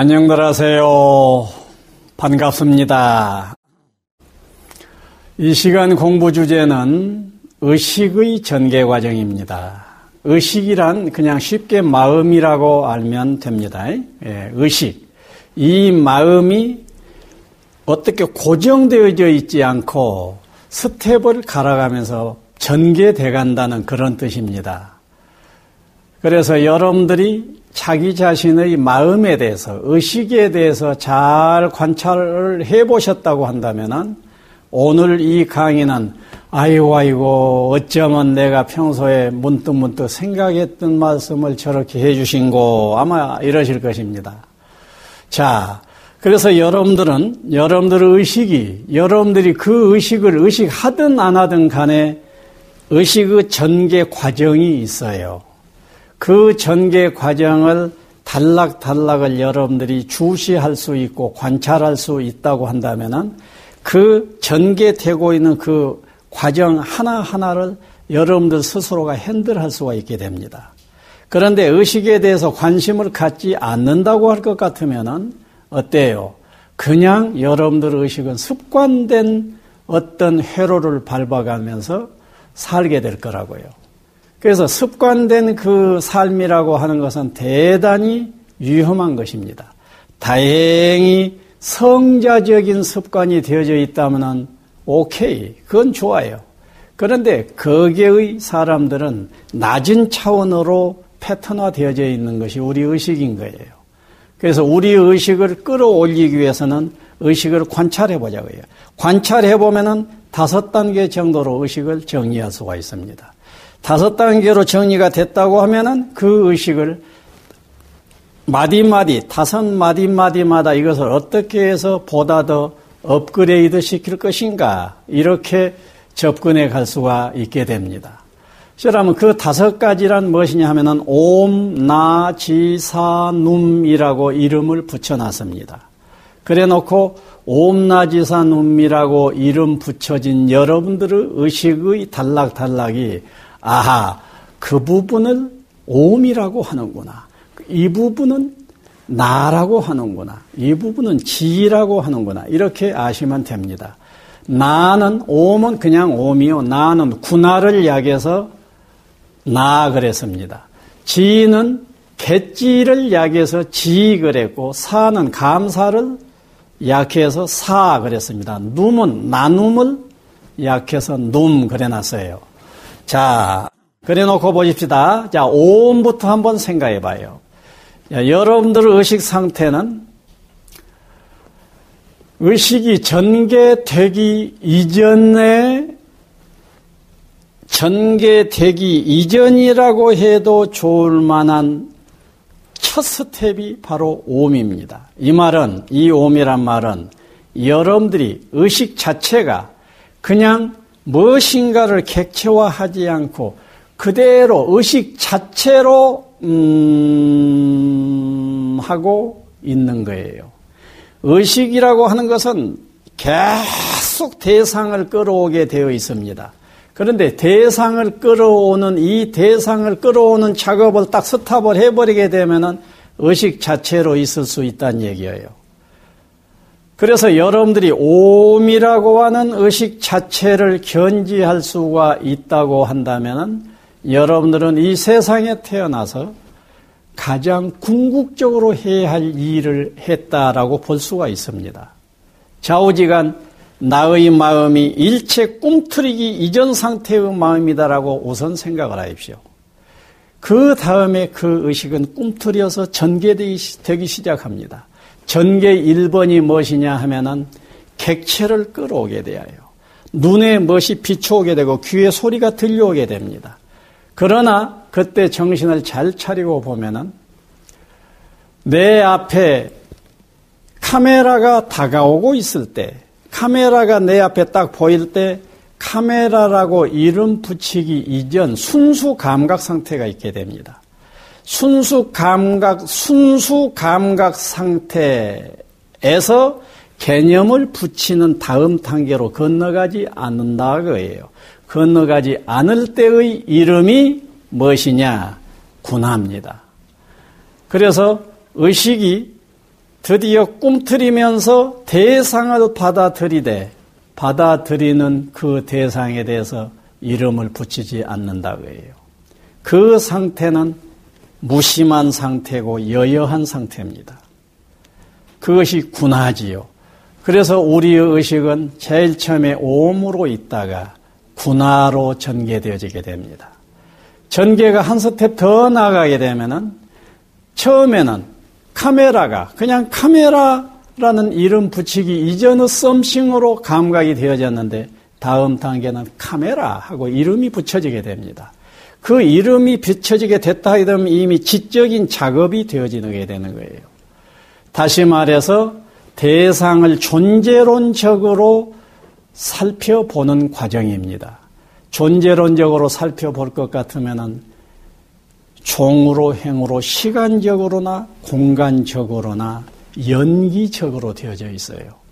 안녕들 하세요. 반갑습니다. 이 시간 공부 주제는 의식의 전개 과정입니다. 의식이란 그냥 쉽게 마음이라고 알면 됩니다. 예, 의식. 이 마음이 어떻게 고정되어져 있지 않고 스텝을 갈아가면서 전개돼 간다는 그런 뜻입니다. 그래서 여러분들이 자기 자신의 마음에 대해서, 의식에 대해서 잘 관찰을 해 보셨다고 한다면 오늘 이 강의는 아이고, 아이고, 어쩌면 내가 평소에 문득 문득 생각했던 말씀을 저렇게 해 주신고 아마 이러실 것입니다. 자, 그래서 여러분들은 여러분들의 의식이, 여러분들이 그 의식을 의식하든 안 하든 간에 의식의 전개 과정이 있어요. 그 전개 과정을 단락단락을 여러분들이 주시할 수 있고 관찰할 수 있다고 한다면은 그 전개되고 있는 그 과정 하나하나를 여러분들 스스로가 핸들할 수가 있게 됩니다. 그런데 의식에 대해서 관심을 갖지 않는다고 할 것 같으면은 어때요? 그냥 여러분들 의식은 습관된 어떤 회로를 밟아가면서 살게 될 거라고요. 그래서 습관된 그 삶이라고 하는 것은 대단히 위험한 것입니다. 다행히 성자적인 습관이 되어져 있다면 오케이, 그건 좋아요. 그런데 거기의 사람들은 낮은 차원으로 패턴화 되어져 있는 것이 우리 의식인 거예요. 그래서 우리 의식을 끌어올리기 위해서는 의식을 관찰해 보자고요. 관찰해 보면은 다섯 단계 정도로 의식을 정리할 수가 있습니다. 다섯 단계로 정리가 됐다고 하면은 그 의식을 마디마디, 다섯 마디마디마다 이것을 어떻게 해서 보다 더 업그레이드 시킬 것인가, 이렇게 접근해 갈 수가 있게 됩니다. 그러면 그 다섯 가지란 무엇이냐 하면은 옴, 나, 지, 사, 눔이라고 이름을 붙여놨습니다. 그래 놓고 옴, 나, 지, 사, 눔이라고 이름 붙여진 여러분들의 의식의 단락단락이 아하, 그 부분을 옴이라고 하는구나. 이 부분은 나라고 하는구나. 이 부분은 지라고 하는구나. 이렇게 아시면 됩니다. 나는 옴은 그냥 옴이요. 나는 군화를 약해서 나 그랬습니다. 지는 갯지를 약해서 지 그랬고 사는 감사를 약해서 사 그랬습니다. 눔은 나눔을 약해서 눔 그래놨어요. 자, 그래 놓고 보십시다. 자, 오음부터 한번 생각해 봐요. 여러분들 의식 상태는 의식이 전개되기 이전에 전개되기 이전이라고 해도 좋을 만한 첫 스텝이 바로 오음입니다. 이 말은, 이 오음이란 말은 여러분들이 의식 자체가 그냥 무엇인가를 객체화하지 않고 그대로 의식 자체로 음 하고 있는 거예요. 의식이라고 하는 것은 계속 대상을 끌어오게 되어 있습니다. 그런데 대상을 끌어오는 이 대상을 끌어오는 작업을 딱 스탑을 해버리게 되면은 의식 자체로 있을 수 있다는 얘기예요. 그래서 여러분들이 옴이라고 하는 의식 자체를 견지할 수가 있다고 한다면 여러분들은 이 세상에 태어나서 가장 궁극적으로 해야 할 일을 했다라고 볼 수가 있습니다. 좌우지간 나의 마음이 일체 꿈틀이기 이전 상태의 마음이다라고 우선 생각을 하십시오. 그 다음에 그 의식은 꿈틀이어서 전개되기 시작합니다. 전개 1번이 무엇이냐 하면은 객체를 끌어오게 되어요. 눈에 무엇이 비춰오게 되고 귀에 소리가 들려오게 됩니다. 그러나 그때 정신을 잘 차리고 보면은 내 앞에 카메라가 다가오고 있을 때, 카메라가 내 앞에 딱 보일 때 카메라라고 이름 붙이기 이전 순수 감각 상태가 있게 됩니다. 순수 감각, 순수 감각 상태에서 개념을 붙이는 다음 단계로 건너가지 않는다 그예요. 건너가지 않을 때의 이름이 무엇이냐? 군합니다. 그래서 의식이 드디어 꿈틀이면서 대상을 받아들이되 받아들이는 그 대상에 대해서 이름을 붙이지 않는다고 해요. 그 상태는 무심한 상태고 여여한 상태입니다. 그것이 군하지요. 그래서 우리의 의식은 제일 처음에 오음으로 있다가 군하로 전개되어지게 됩니다. 전개가 한 스텝 더 나가게 되면은 처음에는 카메라가 그냥 카메라라는 이름 붙이기 이전의 something으로 감각이 되어졌는데 다음 단계는 카메라 하고 이름이 붙여지게 됩니다. 그 이름이 붙여지게 됐다 하면 이미 지적인 작업이 되어지게 되는 거예요. 다시 말해서 대상을 존재론적으로 살펴보는 과정입니다. 존재론적으로 살펴볼 것 같으면은 종으로 행으로 시간적으로나 공간적으로나 연기적으로 되어져 있어요.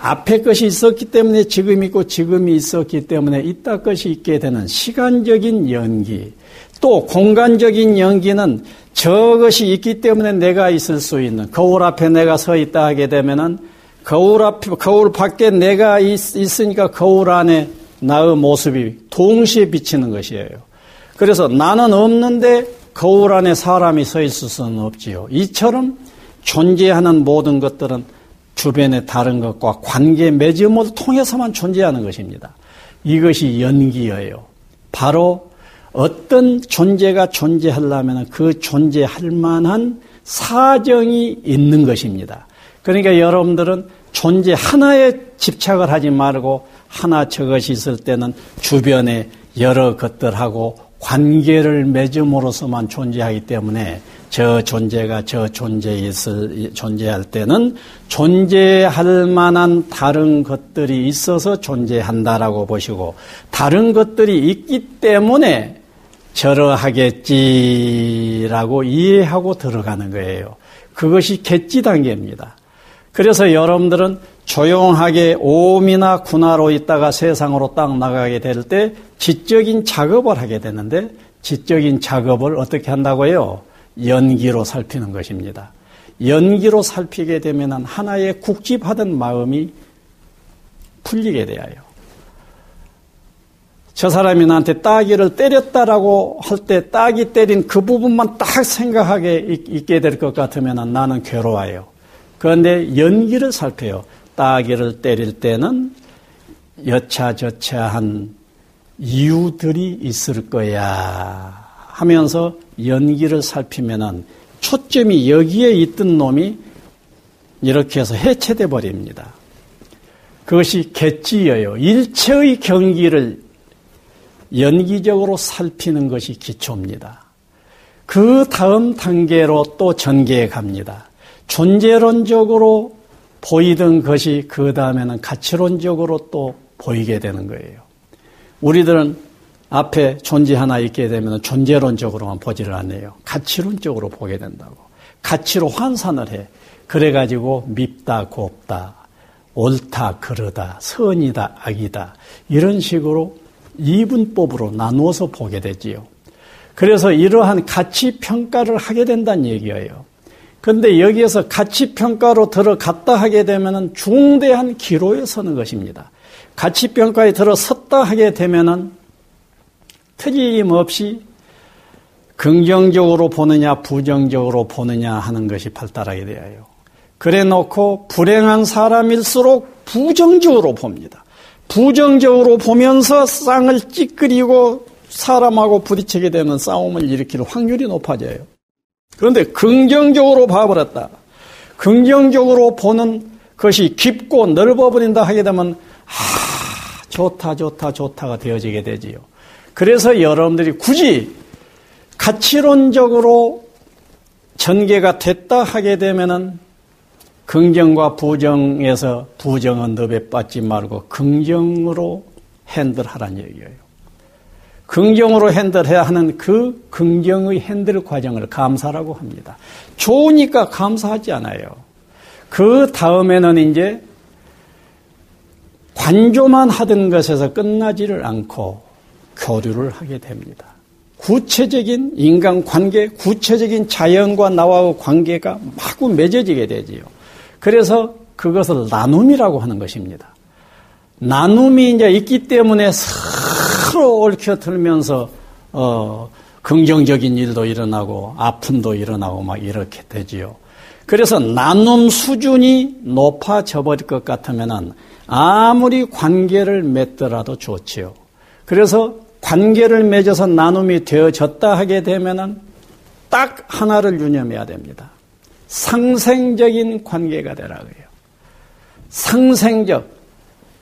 앞에 것이 있었기 때문에 지금 있고 지금이 있었기 때문에 이따 것이 있게 되는 시간적인 연기, 또 공간적인 연기는 저것이 있기 때문에 내가 있을 수 있는 거울 앞에 내가 서 있다 하게 되면은 거울 앞 거울 밖에 내가 있, 있으니까 거울 안에 나의 모습이 동시에 비치는 것이에요. 그래서 나는 없는데 거울 안에 사람이 서 있을 수는 없지요. 이처럼 존재하는 모든 것들은 주변의 다른 것과 관계 맺음을 통해서만 존재하는 것입니다. 이것이 연기예요. 바로 어떤 존재가 존재하려면 그 존재할 만한 사정이 있는 것입니다. 그러니까 여러분들은 존재 하나에 집착을 하지 말고 하나 저것이 있을 때는 주변에 여러 것들하고 관계를 맺음으로써만 존재하기 때문에 저 존재가 저 존재에 있을, 존재할 때는 존재할 만한 다른 것들이 있어서 존재한다라고 보시고 다른 것들이 있기 때문에 저러하겠지라고 이해하고 들어가는 거예요. 그것이 객지 단계입니다. 그래서 여러분들은 조용하게 오미나 군화로 있다가 세상으로 딱 나가게 될 때 지적인 작업을 하게 되는데 지적인 작업을 어떻게 한다고요? 연기로 살피는 것입니다. 연기로 살피게 되면 하나의 국집하던 마음이 풀리게 되어요. 저 사람이 나한테 따기를 때렸다라고 할 때 따기 때린 그 부분만 딱 생각하게 있게 될 것 같으면 나는 괴로워요. 그런데 연기를 살펴요. 따기를 때릴 때는 여차저차한 이유들이 있을 거야 하면서 연기를 살피면은 초점이 여기에 있던 놈이 이렇게 해서 해체돼 버립니다. 그것이 객지여요. 일체의 경기를 연기적으로 살피는 것이 기초입니다. 그 다음 단계로 또 전개해 갑니다. 존재론적으로 보이던 것이 그 다음에는 가치론적으로 또 보이게 되는 거예요. 우리들은 앞에 존재 하나 있게 되면 존재론적으로만 보지를 않네요. 가치론적으로 보게 된다고. 가치로 환산을 해. 그래가지고 밉다, 곱다, 옳다, 그러다, 선이다, 악이다. 이런 식으로 이분법으로 나누어서 보게 되지요. 그래서 이러한 가치 평가를 하게 된다는 얘기예요. 그런데 여기에서 가치 평가로 들어갔다 하게 되면은 중대한 기로에 서는 것입니다. 가치 평가에 들어섰다 하게 되면은 틀림없이 긍정적으로 보느냐 부정적으로 보느냐 하는 것이 발달하게 되어요. 그래 놓고 불행한 사람일수록 부정적으로 봅니다. 부정적으로 보면서 쌍을 찌끄리고 사람하고 부딪히게 되면 싸움을 일으킬 확률이 높아져요. 그런데 긍정적으로 봐버렸다. 긍정적으로 보는 것이 깊고 넓어버린다 하게 되면 아 좋다 좋다 좋다가 되어지게 되지요. 그래서 여러분들이 굳이 가치론적으로 전개가 됐다 하게 되면은 긍정과 부정에서 부정은 늪에 빠지 말고 긍정으로 핸들하라는 얘기예요. 긍정으로 핸들해야 하는 그 긍정의 핸들 과정을 감사라고 합니다. 좋으니까 감사하지 않아요. 그 다음에는 이제 관조만 하던 것에서 끝나지를 않고 교류를 하게 됩니다. 구체적인 인간 관계, 구체적인 자연과 나와의 관계가 마구 맺어지게 되지요. 그래서 그것을 나눔이라고 하는 것입니다. 나눔이 이제 있기 때문에 서로 얽혀들면서 어, 긍정적인 일도 일어나고 아픔도 일어나고 막 이렇게 되지요. 그래서 나눔 수준이 높아져 버릴 것 같으면은 아무리 관계를 맺더라도 좋지요. 그래서 관계를 맺어서 나눔이 되어졌다 하게 되면은 딱 하나를 유념해야 됩니다. 상생적인 관계가 되라고요. 상생적.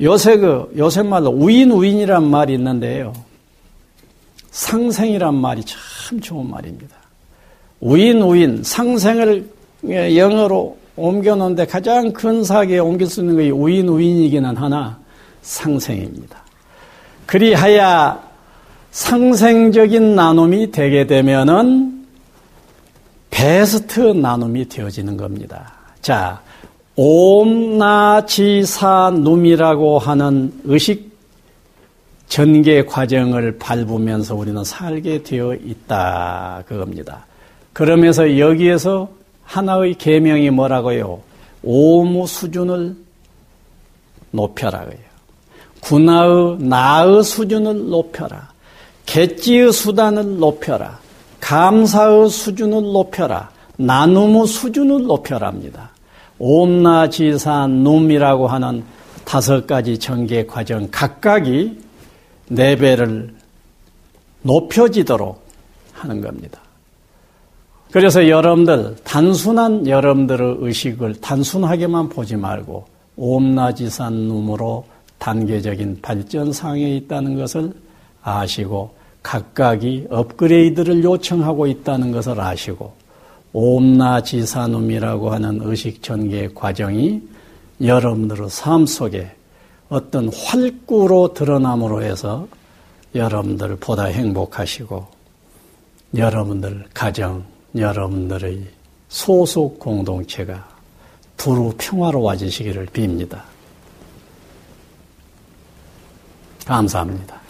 요새 그, 요새 말로 우인 우인이란 말이 있는데요. 상생이란 말이 참 좋은 말입니다. 우인 우인, 상생을 영어로 옮겨놓는데 가장 근사하게 옮길 수 있는 것이 우인 우인이기는 하나 상생입니다. 그리하여 상생적인 나눔이 되게 되면은 베스트 나눔이 되어지는 겁니다. 자, 옴나지사눔이라고 하는 의식 전개 과정을 밟으면서 우리는 살게 되어 있다 그겁니다. 그러면서 여기에서 하나의 계명이 뭐라고요? 오무 수준을 높여라고요. 군화의 나의 수준을 높여라. 개찌의 수단을 높여라. 감사의 수준을 높여라. 나눔의 수준을 높여랍니다. 옴나지사 눔이라고 하는 다섯 가지 전개 과정 각각이 레벨을 높여지도록 하는 겁니다. 그래서 여러분들 단순한 여러분들의 의식을 단순하게만 보지 말고 옴나지산 눔으로 단계적인 발전 상에 있다는 것을 아시고 각각이 업그레이드를 요청하고 있다는 것을 아시고 옴나지사눔이라고 하는 의식 전개 과정이 여러분들의 삶 속에 어떤 활구로 드러남으로 해서 여러분들 보다 행복하시고 여러분들 가정, 여러분들의 소속 공동체가 두루 평화로워지시기를 빕니다. 감사합니다.